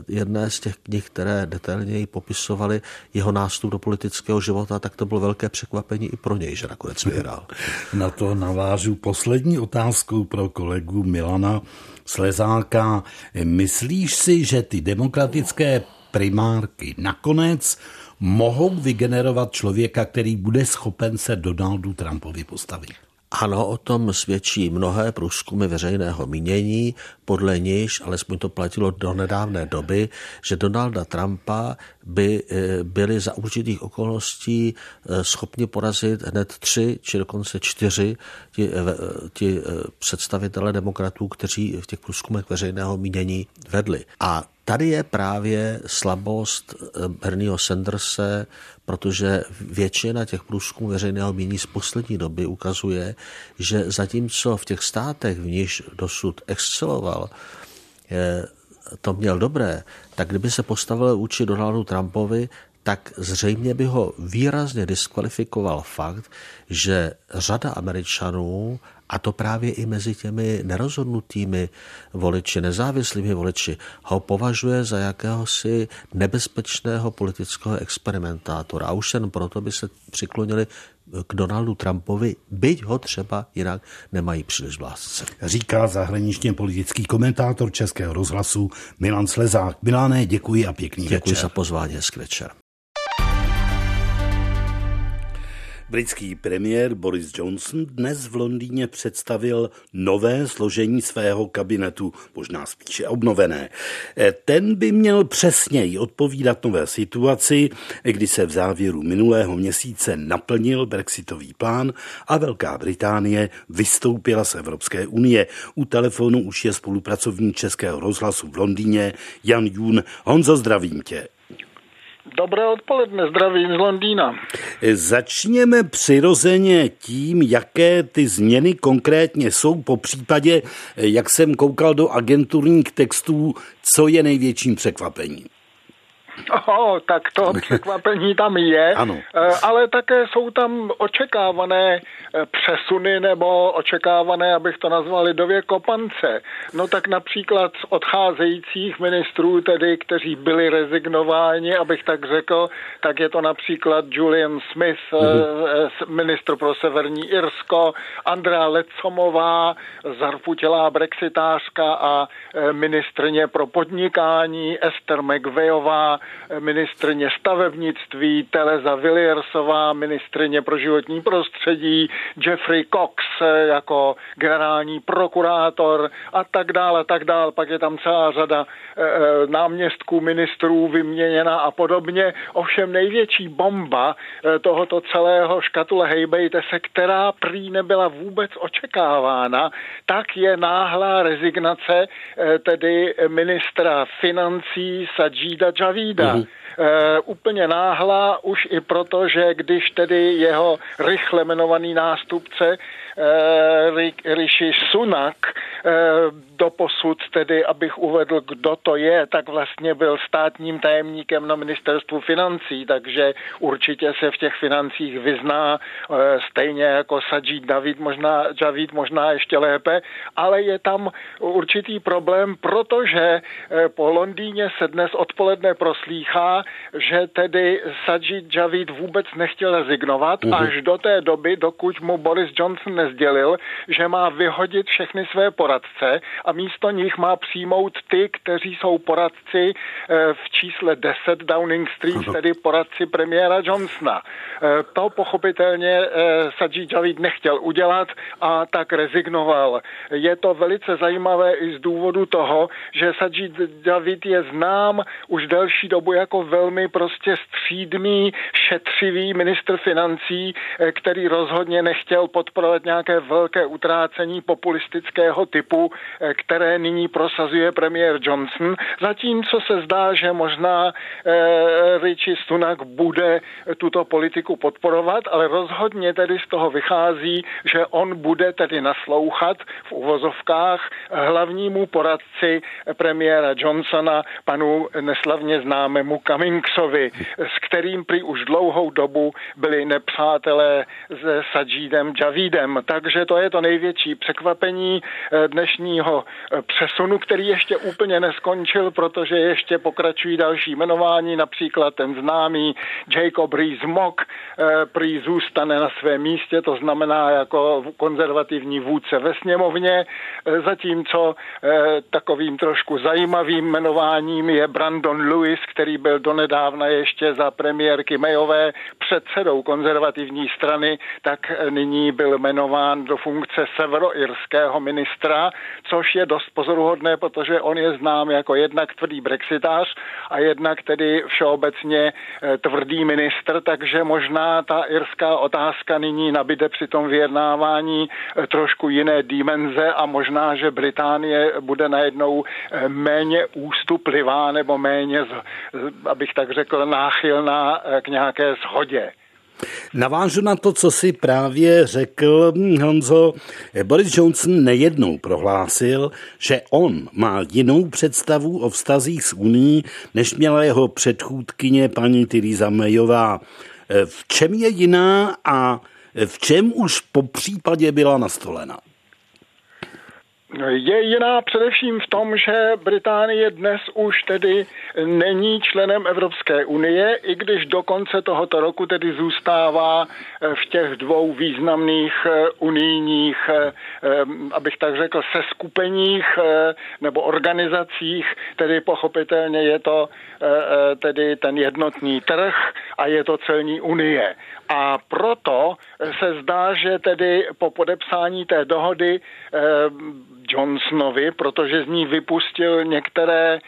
jedné z těch knih, které detailněji popisovaly jeho nástup do politického života, tak to bylo velké překvapení i pro něj, že nakonec vyhrál. Na to navážu poslední otázkou pro kolegu Milana Slezáka. Myslíš si, že ty demokratické primárky nakonec mohou vygenerovat člověka, který bude schopen se Donaldu Trumpovi postavit. Ano, o tom svědčí mnohé průzkumy veřejného mínění, podle níž, alespoň to platilo do nedávné doby, že Donalda Trumpa by eh, byli za určitých okolností eh, schopni porazit hned tři, či dokonce čtyři ti, eh, ti představitelé demokratů, kteří v těch průzkumech veřejného mínění vedli. A Tady je právě slabost Bernieho Sanderse, protože většina těch průzkumů veřejného mínění z poslední doby ukazuje, že zatímco v těch státech, v níž dosud exceloval, to měl dobré, tak kdyby se postavil vůči Donaldu Trumpovi, tak zřejmě by ho výrazně diskvalifikoval fakt, že řada Američanů, a to právě i mezi těmi nerozhodnutými voliči, nezávislými voliči, ho považuje za jakéhosi nebezpečného politického experimentátora. A už jen proto by se přiklonili k Donaldu Trumpovi, byť ho třeba jinak nemají příliš v lásce. Říká zahraničně politický komentátor Českého rozhlasu Milan Slezák. Milané, děkuji a pěkný děkuji večer. Děkuji za pozvání, hezký večer. Britský premiér Boris Johnson dnes v Londýně představil nové složení svého kabinetu, možná spíše obnovené. Ten by měl přesněji odpovídat nové situaci, kdy se v závěru minulého měsíce naplnil brexitový plán a Velká Británie vystoupila z Evropské unie. U telefonu už je spolupracovník Českého rozhlasu v Londýně Jan Jun. Honzo, zdravím tě. Dobré odpoledne, zdravím z Londýna. Začněme přirozeně tím, jaké ty změny konkrétně jsou, po případě, jak jsem koukal do agenturních textů, co je největším překvapením. Oh, tak to překvapení tam je, ano. Eh, ale také jsou tam očekávané eh, přesuny nebo očekávané, abych to nazval lidově kopance. No tak například z odcházejících ministrů, tedy kteří byli rezignováni, abych tak řekl, tak je to například Julian Smith, mm-hmm. ministr pro severní Irsko, Andrea Lecomová, zarputilá brexitářka a ministrně pro podnikání, Esther McVeyová, ministrně stavebnictví, Teleza Villiersová, ministrně pro životní prostředí, Jeffrey Cox eh, jako generální prokurátor a tak dále, tak dále. Pak je tam celá řada eh, eh, náměstků, ministrů vyměněna a podobně. Ovšem největší bomba tohoto celého škatule hejbejte se, která prý nebyla vůbec očekávána, tak je náhlá rezignace tedy ministra financí Sajida Javid bída. Mm-hmm. E, úplně náhla už i proto, že když tedy jeho rychle jmenovaný nástupce e, Rishi Sunak e, doposud tedy, abych uvedl, kdo to je, tak vlastně byl státním tajemníkem na ministerstvu financí, takže určitě se v těch financích vyzná stejně jako Sajid David, možná, Javid možná ještě lépe, ale je tam určitý problém, protože po Londýně se dnes odpoledne proslýchá, že tedy Sajid Javid vůbec nechtěl rezignovat mm-hmm. až do té doby, dokud mu Boris Johnson nezdělil, že má vyhodit všechny své poradce a místo nich má přijmout ty, kteří jsou poradci eh, v čísle 10 Downing Street, tedy poradci premiéra Johnsona. Eh, to pochopitelně eh, Sajid Javid nechtěl udělat a tak rezignoval. Je to velice zajímavé i z důvodu toho, že Sajid Javid je znám už delší dobu jako velmi prostě střídmý, šetřivý ministr financí, eh, který rozhodně nechtěl podporovat nějaké velké utrácení populistického typu, eh, které nyní prosazuje premiér Johnson. Zatímco se zdá, že možná eh, Richie Sunak bude tuto politiku podporovat, ale rozhodně tedy z toho vychází, že on bude tedy naslouchat v uvozovkách hlavnímu poradci premiéra Johnsona, panu neslavně známému Cummingsovi, s kterým prý už dlouhou dobu byli nepřátelé se Sajidem Javidem. Takže to je to největší překvapení eh, dnešního eh, přesunu, který ještě úplně neskončil, protože ještě pokračují další jmenování, například ten známý Jacob Rees-Mogg eh, prý zůstane na svém místě, to znamená jako konzervativní vůdce ve sněmovně, zatímco takovým trošku zajímavým jmenováním je Brandon Lewis, který byl donedávna ještě za premiérky Mayové předsedou konzervativní strany, tak nyní byl jmenován do funkce severoirského ministra, což je dost pozoruhodné, protože on je znám jako jednak tvrdý brexitář a jednak tedy všeobecně eh, tvrdý ministr, takže možná ta irská otázka nyní nabide při tom vyjednávání eh, trošku jiné dimenze a možná, že Británie bude najednou eh, méně ústuplivá nebo méně, abych tak řekl, náchylná eh, k nějaké shodě. Navážu na to, co si právě řekl hm, Honzo. Boris Johnson nejednou prohlásil, že on má jinou představu o vztazích s Uní, než měla jeho předchůdkyně paní Theresa Mayová. Eh, v čem je jiná a v čem už po případě byla nastolena? Je jiná především v tom, že Británie dnes už tedy není členem Evropské unie, i když do konce tohoto roku tedy zůstává eh, v těch dvou významných eh, unijních, eh, abych tak řekl, seskupeních nebo organizacích, tedy pochopitelně je to tedy ten jednotný trh a je to celní unie. A proto se zdá, že tedy po podepsání té dohody Johnsonovi, protože z ní vypustil některé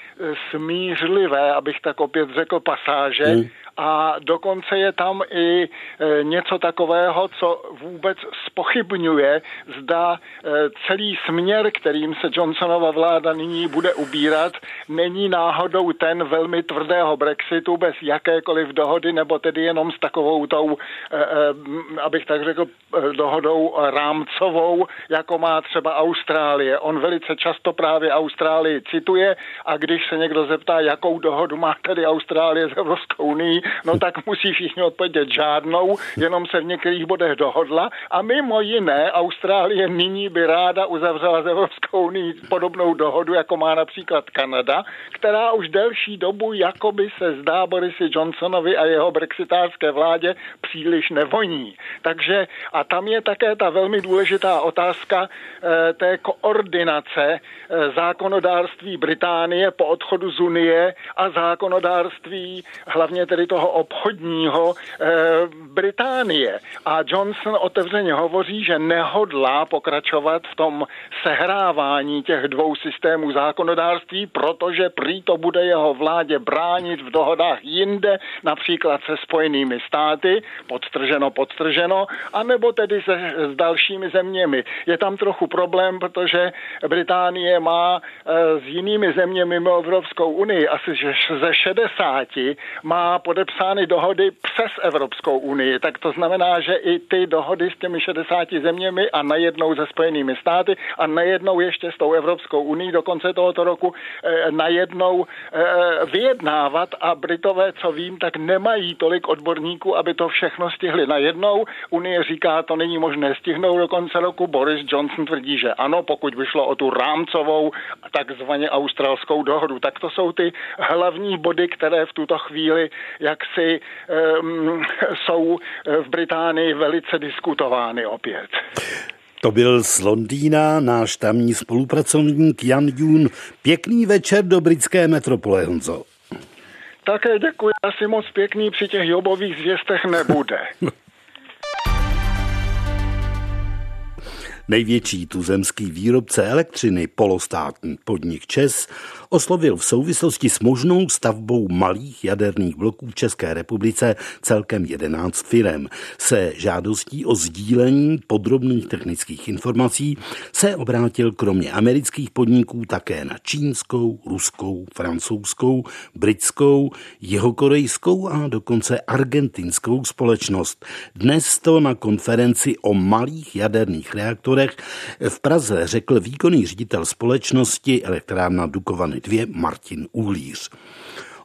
smířlivé, abych tak opět řekl, pasáže, hmm a dokonce je tam i e, něco takového, co vůbec spochybňuje, zda e, celý směr, kterým se Johnsonova vláda nyní bude ubírat, není náhodou ten velmi tvrdého Brexitu bez jakékoliv dohody, nebo tedy jenom s takovou tou, e, abych tak řekl, dohodou rámcovou, jako má třeba Austrálie. On velice často právě Austrálii cituje a když se někdo zeptá, jakou dohodu má tedy Austrálie s Evropskou unii, no tak musí všichni odpovědět žádnou, jenom se v některých bodech dohodla a mimo jiné Austrálie nyní by ráda uzavřela s Evropskou unii podobnou dohodu, jako má například Kanada, která už delší dobu jakoby se zdá Borisi Johnsonovi a jeho brexitářské vládě příliš nevoní. Takže a tam je také ta velmi důležitá otázka e, té koordinace e, zákonodárství Británie po odchodu z Unie a zákonodárství hlavně tedy toho obchodního e, Británie. A Johnson otevřeně hovoří, že nehodlá pokračovat v tom sehrávání těch dvou systémů zákonodárství, protože prý to bude jeho vládě bránit v dohodách jinde, například se spojenými státy, podstrženo, podstrženo, anebo tedy se, s dalšími zeměmi. Je tam trochu problém, protože Británie má e, s jinými zeměmi mimo Evropskou unii asi ze 60 má podepsány dohody přes Evropskou unii, tak to znamená, že i ty dohody s těmi 60 zeměmi a najednou se Spojenými státy a najednou ještě s tou Evropskou unii do konce tohoto roku eh, najednou eh, vyjednávat a Britové, co vím, tak nemají tolik odborníků, aby to všechno stihli najednou. Unie říká, to není možné stihnout do konce roku. Boris Johnson tvrdí, že ano, pokud vyšlo o tu rámcovou takzvaně australskou dohodu. Tak to jsou ty hlavní body, které v tuto chvíli jak věci um, jsou v Británii velice diskutovány opět. To byl z Londýna náš tamní spolupracovník Jan Jun. Pěkný večer do britské metropole, Honzo. Také děkuji, asi moc pěkný při těch jobových zvěstech nebude. Největší tuzemský výrobce elektřiny, polostátní podnik ČES, oslovil v souvislosti s možnou stavbou malých jaderných bloků v České republice celkem 11 firem. Se žádostí o sdílení podrobných technických informací se obrátil kromě amerických podniků také na čínskou, ruskou, francouzskou, britskou, jihokorejskou a dokonce argentinskou společnost. Dnes to na konferenci o malých jaderných reaktorech v Praze řekl výkonný ředitel společnosti elektrárna Dukovany 2 Martin Uhlíř.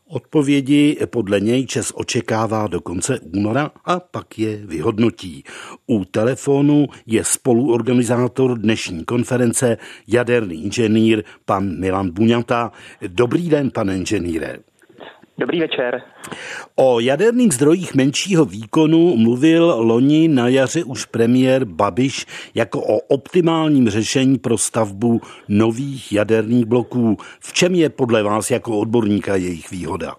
Odpovědi podle něj Čes očekává do konce února a pak je vyhodnotí. U telefonu je spoluorganizátor dnešní konference jaderný inženýr pan Milan Buňata. Dobrý den, pane inženýre. Dobrý večer. O jaderných zdrojích menšího výkonu mluvil loni na jaře už premiér Babiš jako o optimálním řešení pro stavbu nových jaderných bloků. V čem je podle vás jako odborníka jejich výhoda?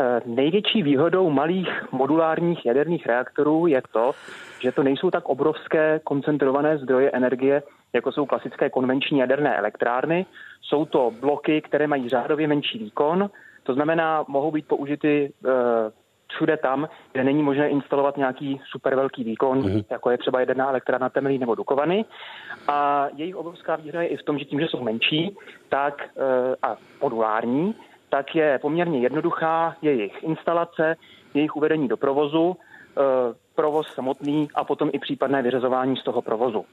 Eh, největší výhodou malých modulárních jaderných reaktorů je to, že to nejsou tak obrovské koncentrované zdroje energie, jako jsou klasické konvenční jaderné elektrárny. Jsou to bloky, které mají řádově menší výkon, to znamená, mohou být použity uh, všude tam, kde není možné instalovat nějaký super velký výkon, mm-hmm. jako je třeba jedená elektrárna Temelí nebo Dukovany. A jejich obrovská výhoda je i v tom, že tím, že jsou menší tak, uh, a modulární, tak je poměrně jednoduchá jejich instalace, jejich uvedení do provozu, uh, provoz samotný a potom i případné vyřazování z toho provozu.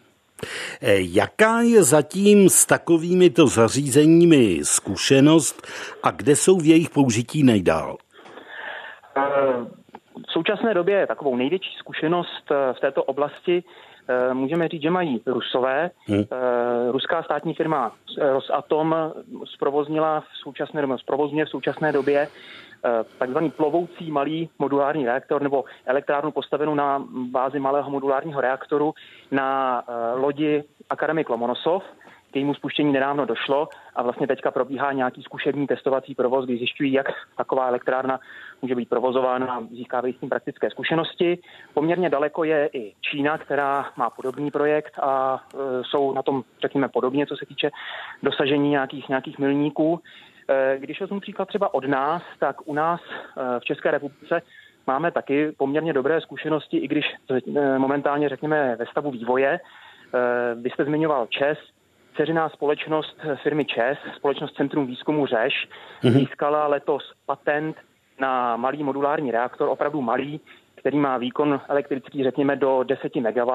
Eh, jaká je zatím s takovými to zařízeními zkušenost a kde jsou v jejich použití nejdál? Eh, v současné době takovou největší zkušenost v této oblasti můžeme říct, že mají Rusové. Hmm. Ruská státní firma Rosatom zprovoznila v současné době, zprovozňuje v současné době takzvaný plovoucí malý modulární reaktor nebo elektrárnu postavenou na bázi malého modulárního reaktoru na lodi Akademik Lomonosov k jejímu spuštění nedávno došlo a vlastně teďka probíhá nějaký zkušební testovací provoz, kdy zjišťují, jak taková elektrárna může být provozována, získávají s tím praktické zkušenosti. Poměrně daleko je i Čína, která má podobný projekt a e, jsou na tom, řekněme, podobně, co se týče dosažení nějakých, nějakých milníků. E, když vezmu příklad třeba od nás, tak u nás e, v České republice máme taky poměrně dobré zkušenosti, i když momentálně, řekněme, ve stavu vývoje. Vy jste zmiňoval ČES, Ceřiná společnost firmy ČES, společnost Centrum výzkumu Řeš, mm-hmm. získala letos patent na malý modulární reaktor, opravdu malý, který má výkon elektrický, řekněme, do 10 MW,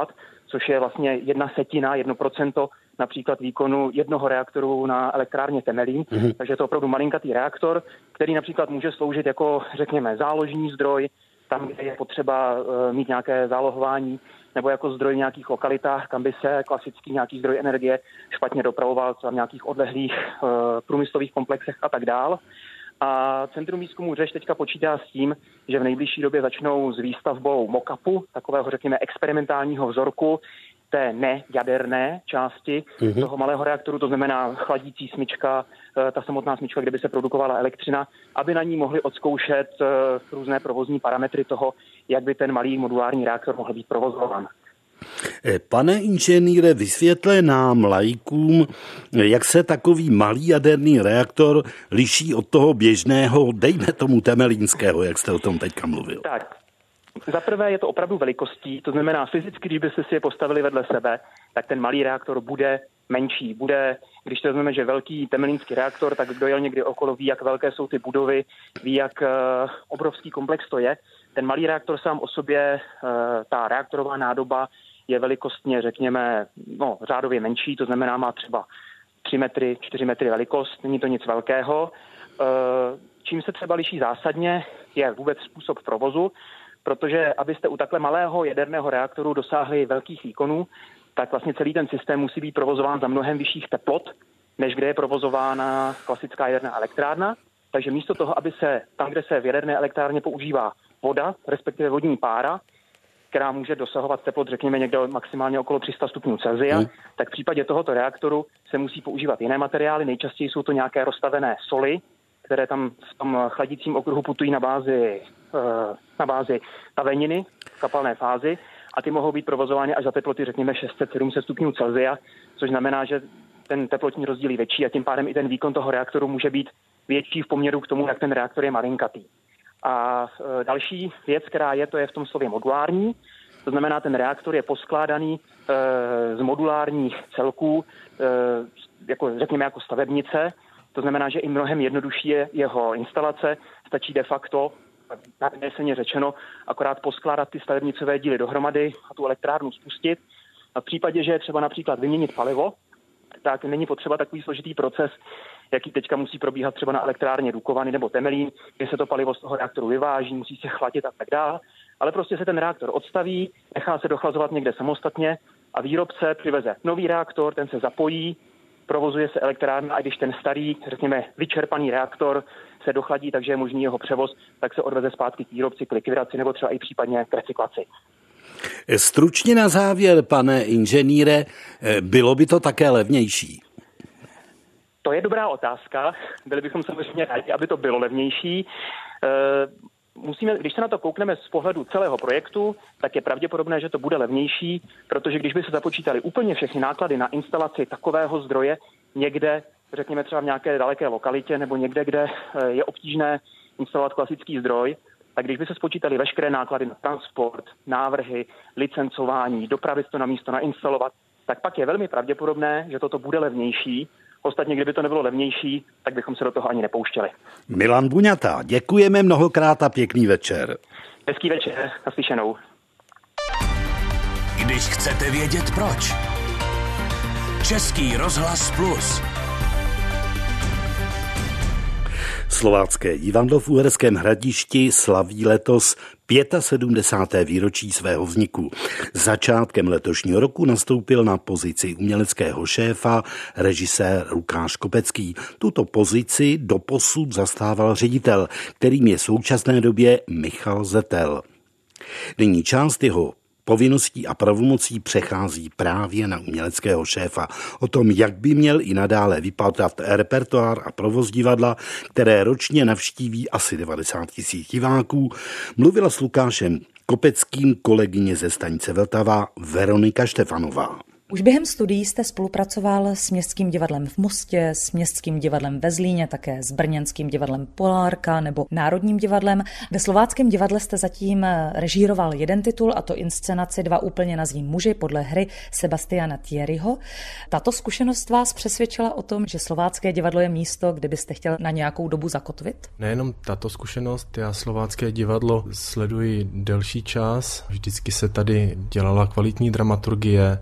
což je vlastně jedna setina, jedno procento například výkonu jednoho reaktoru na elektrárně Temelín. Mm-hmm. Takže je to opravdu malinkatý reaktor, který například může sloužit jako, řekněme, záložní zdroj, tam, kde je potřeba uh, mít nějaké zálohování nebo jako zdroj v nějakých lokalitách, kam by se klasický nějaký zdroj energie špatně dopravoval, třeba v nějakých odlehlých uh, průmyslových komplexech a tak dál. A Centrum výzkumu Řeš teďka počítá s tím, že v nejbližší době začnou s výstavbou mokapu, takového řekněme experimentálního vzorku, té nejaderné části mm-hmm. toho malého reaktoru, to znamená chladící smyčka, eh, ta samotná smyčka, kde by se produkovala elektřina, aby na ní mohli odzkoušet eh, různé provozní parametry toho, jak by ten malý modulární reaktor mohl být provozován. Pane inženýre, vysvětle nám lajkům, jak se takový malý jaderný reaktor liší od toho běžného, dejme tomu temelínského, jak jste o tom teďka mluvil. Tak, za prvé je to opravdu velikostí, to znamená fyzicky, když by se si je postavili vedle sebe, tak ten malý reaktor bude menší. Bude, když to vezmeme, že velký temelínský reaktor, tak kdo jel někdy okolo, ví, jak velké jsou ty budovy, ví, jak uh, obrovský komplex to je. Ten malý reaktor sám o sobě, uh, ta reaktorová nádoba je velikostně, řekněme, no, řádově menší, to znamená, má třeba 3 metry, 4 metry velikost, není to nic velkého. Uh, čím se třeba liší zásadně, je vůbec způsob provozu protože abyste u takhle malého jaderného reaktoru dosáhli velkých výkonů, tak vlastně celý ten systém musí být provozován za mnohem vyšších teplot, než kde je provozována klasická jaderná elektrárna. Takže místo toho, aby se tam, kde se v jaderné elektrárně používá voda, respektive vodní pára, která může dosahovat teplot, řekněme, někde maximálně okolo 300 stupňů Celsia, hmm. tak v případě tohoto reaktoru se musí používat jiné materiály. Nejčastěji jsou to nějaké rozstavené soly, které tam v tom chladícím okruhu putují na bázi, eh, na bázi taveniny v kapalné fázi a ty mohou být provozovány až za teploty, řekněme, 600-700 stupňů Celsia, což znamená, že ten teplotní rozdíl je větší a tím pádem i ten výkon toho reaktoru může být větší v poměru k tomu, jak ten reaktor je malinkatý. A e, další věc, která je, to je v tom slově modulární. To znamená, ten reaktor je poskládaný e, z modulárních celků, e, jako, řekněme jako stavebnice, to znamená, že i mnohem jednodušší je jeho instalace, stačí de facto, nadneseně řečeno, akorát poskládat ty stavebnicové díly dohromady a tu elektrárnu spustit. A v případě, že je třeba například vyměnit palivo, tak není potřeba takový složitý proces, jaký teďka musí probíhat třeba na elektrárně Dukovany nebo Temelín, kde se to palivo z toho reaktoru vyváží, musí se chladit a tak dále. Ale prostě se ten reaktor odstaví, nechá se dochlazovat někde samostatně a výrobce přiveze nový reaktor, ten se zapojí, provozuje se elektrárna a když ten starý, řekněme, vyčerpaný reaktor se dochladí, takže je možný jeho převoz, tak se odveze zpátky k výrobci, k likvidaci nebo třeba i případně k recyklaci. Stručně na závěr, pane inženýre, bylo by to také levnější? To je dobrá otázka. Byli bychom samozřejmě rádi, aby to bylo levnější musíme, když se na to koukneme z pohledu celého projektu, tak je pravděpodobné, že to bude levnější, protože když by se započítali úplně všechny náklady na instalaci takového zdroje někde, řekněme třeba v nějaké daleké lokalitě nebo někde, kde eh, je obtížné instalovat klasický zdroj, tak když by se spočítali veškeré náklady na transport, návrhy, licencování, dopravit to na místo, nainstalovat, tak pak je velmi pravděpodobné, že toto bude levnější, Ostatně, kdyby to nebylo levnější, tak bychom se do toho ani nepouštěli. Milan Buňata, děkujeme mnohokrát a pěkný večer. Hezký večer, naslyšenou. Když chcete vědět proč. Český rozhlas plus. Slovácké divadlo v Uherském hradišti slaví letos 75. výročí svého vzniku. Začátkem letošního roku nastoupil na pozici uměleckého šéfa režisér Lukáš Kopecký. Tuto pozici doposud zastával ředitel, kterým je v současné době Michal Zetel. Nyní část jeho povinností a pravomocí přechází právě na uměleckého šéfa. O tom, jak by měl i nadále vypadat repertoár a provoz divadla, které ročně navštíví asi 90 tisíc diváků, mluvila s Lukášem Kopeckým kolegyně ze stanice Vltava Veronika Štefanová. Už během studií jste spolupracoval s Městským divadlem v Mostě, s Městským divadlem ve Zlíně, také s Brněnským divadlem Polárka nebo Národním divadlem. Ve Slováckém divadle jste zatím režíroval jeden titul, a to inscenaci Dva úplně nazví muži podle hry Sebastiana Thierryho. Tato zkušenost vás přesvědčila o tom, že Slovácké divadlo je místo, kde byste chtěl na nějakou dobu zakotvit? Nejenom tato zkušenost, já Slovácké divadlo sleduji delší čas. Vždycky se tady dělala kvalitní dramaturgie,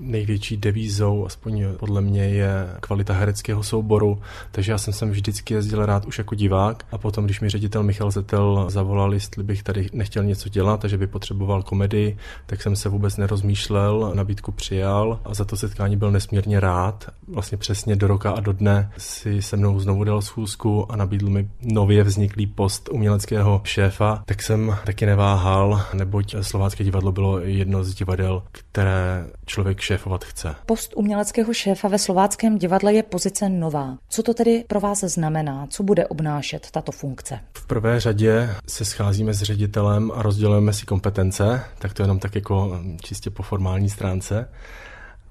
největší devízou, aspoň podle mě, je kvalita hereckého souboru, takže já jsem sem vždycky jezdil rád už jako divák a potom, když mi ředitel Michal Zetel zavolal, jestli bych tady nechtěl něco dělat takže by potřeboval komedii, tak jsem se vůbec nerozmýšlel, nabídku přijal a za to setkání byl nesmírně rád. Vlastně přesně do roka a do dne si se mnou znovu dal schůzku a nabídl mi nově vzniklý post uměleckého šéfa, tak jsem taky neváhal, neboť Slovácké divadlo bylo jedno z divadel, které člověk šéfovat chce. Post uměleckého šéfa ve slováckém divadle je pozice nová. Co to tedy pro vás znamená? Co bude obnášet tato funkce? V prvé řadě se scházíme s ředitelem a rozdělujeme si kompetence, tak to jenom tak jako čistě po formální stránce.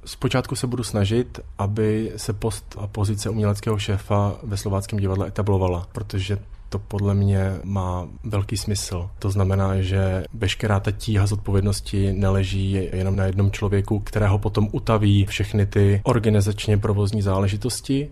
Zpočátku se budu snažit, aby se post a pozice uměleckého šéfa ve slováckém divadle etablovala, protože to podle mě má velký smysl. To znamená, že veškerá ta tíha z odpovědnosti neleží jenom na jednom člověku, kterého potom utaví všechny ty organizačně provozní záležitosti,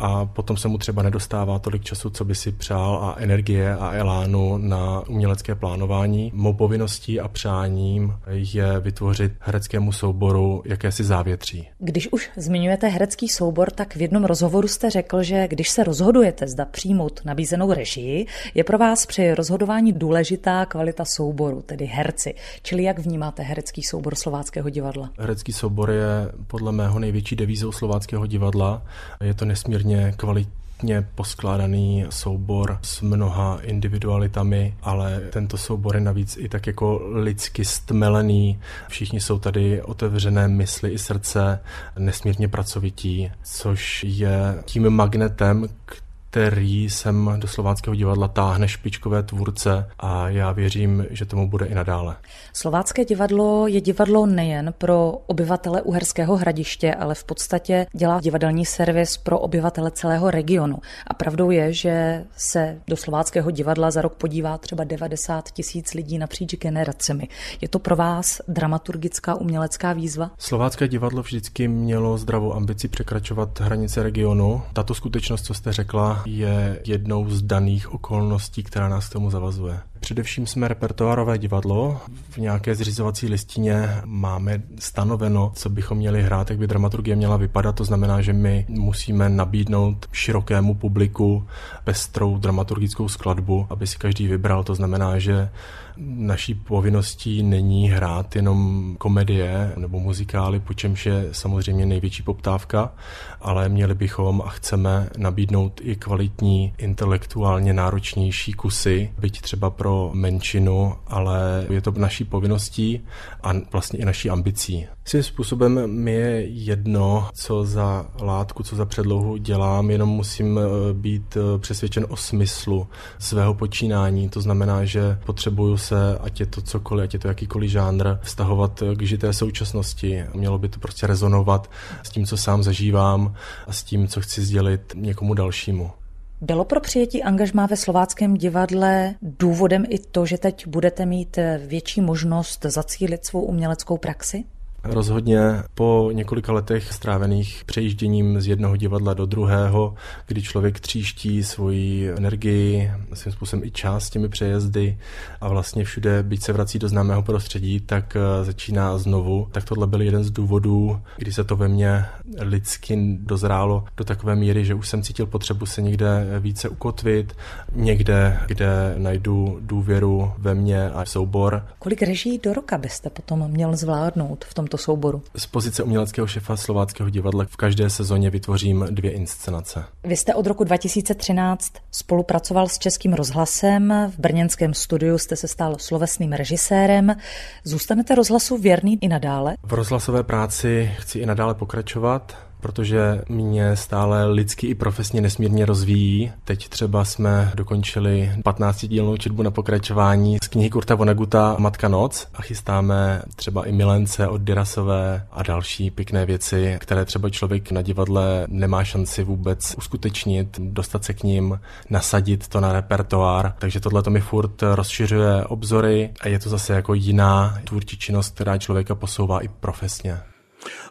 a potom se mu třeba nedostává tolik času, co by si přál a energie a elánu na umělecké plánování. Mou povinností a přáním je vytvořit hereckému souboru jakési závětří. Když už zmiňujete herecký soubor, tak v jednom rozhovoru jste řekl, že když se rozhodujete, zda přijmout nabízenou režii, je pro vás při rozhodování důležitá kvalita souboru, tedy herci. Čili jak vnímáte herecký soubor Slováckého divadla? Herecký soubor je podle mého největší devízou Slováckého divadla. Je to nesmírně poměrně kvalitně poskládaný soubor s mnoha individualitami, ale tento soubor je navíc i tak jako lidsky stmelený. Všichni jsou tady otevřené mysli i srdce, nesmírně pracovití, což je tím magnetem, který sem do Slováckého divadla táhne špičkové tvůrce a já věřím, že tomu bude i nadále. Slovácké divadlo je divadlo nejen pro obyvatele Uherského hradiště, ale v podstatě dělá divadelní servis pro obyvatele celého regionu. A pravdou je, že se do Slováckého divadla za rok podívá třeba 90 tisíc lidí napříč generacemi. Je to pro vás dramaturgická umělecká výzva? Slovácké divadlo vždycky mělo zdravou ambici překračovat hranice regionu. Tato skutečnost, co jste řekla, je jednou z daných okolností, která nás k tomu zavazuje. Především jsme repertoárové divadlo. V nějaké zřizovací listině máme stanoveno, co bychom měli hrát, jak by dramaturgie měla vypadat. To znamená, že my musíme nabídnout širokému publiku pestrou dramaturgickou skladbu, aby si každý vybral. To znamená, že naší povinností není hrát jenom komedie nebo muzikály, po čemž je samozřejmě největší poptávka, ale měli bychom a chceme nabídnout i kvalitní, intelektuálně náročnější kusy, byť třeba pro pro menšinu, ale je to naší povinností a vlastně i naší ambicí. Svým způsobem mi je jedno, co za látku, co za předlohu dělám, jenom musím eh, být eh, přesvědčen o smyslu svého počínání. To znamená, že potřebuju se, ať je to cokoliv, ať je to jakýkoliv žánr, vztahovat k žité současnosti. Mělo by to prostě rezonovat s tím, co sám zažívám a s tím, co chci sdělit někomu dalšímu. Bylo pro přijetí angažmá ve slováckém divadle důvodem i to, že teď budete mít větší možnost zacílit svou uměleckou praxi? Rozhodně po několika letech strávených přejížděním z jednoho divadla do druhého, kdy člověk tříští svoji energii, svým způsobem i čas těmi přejezdy a vlastně všude, byť se vrací do známého prostředí, tak eh, začíná znovu. Tak tohle byl jeden z důvodů, kdy se to ve mně lidsky dozrálo do takové míry, že už jsem cítil potřebu se někde více ukotvit, někde, kde najdu důvěru ve mě a soubor. Kolik reží do roka byste potom měl zvládnout v tomto souboru? Z pozice uměleckého šefa slováckého divadla v každé sezóně vytvořím dvě inscenace. Vy jste od roku 2013 spolupracoval s Českým rozhlasem, v brněnském studiu jste se stal slovesným režisérem. Zůstanete rozhlasu věrný i nadále? V rozhlasové práci chci i nadále pokračovat protože mě stále lidsky i profesně nesmírně rozvíjí. Teď třeba jsme dokončili 15-dílnou četbu na pokračování z knihy Kurta Voneguta Matka noc a chystáme třeba i Milence od Dirasové a další pěkné věci, které třeba člověk na divadle nemá šanci vůbec uskutečnit, dostat se k ním, nasadit to na repertoár. Takže tohle to mi furt rozšiřuje obzory a je to zase jako jiná tvůrčí činnost, která člověka posouvá i profesně.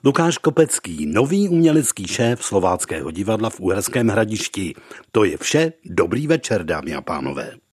Lukáš Kopecký, nový umělecký šéf Slováckého divadla v Uherském hradišti. To je vše. Dobrý večer, dámy a pánové.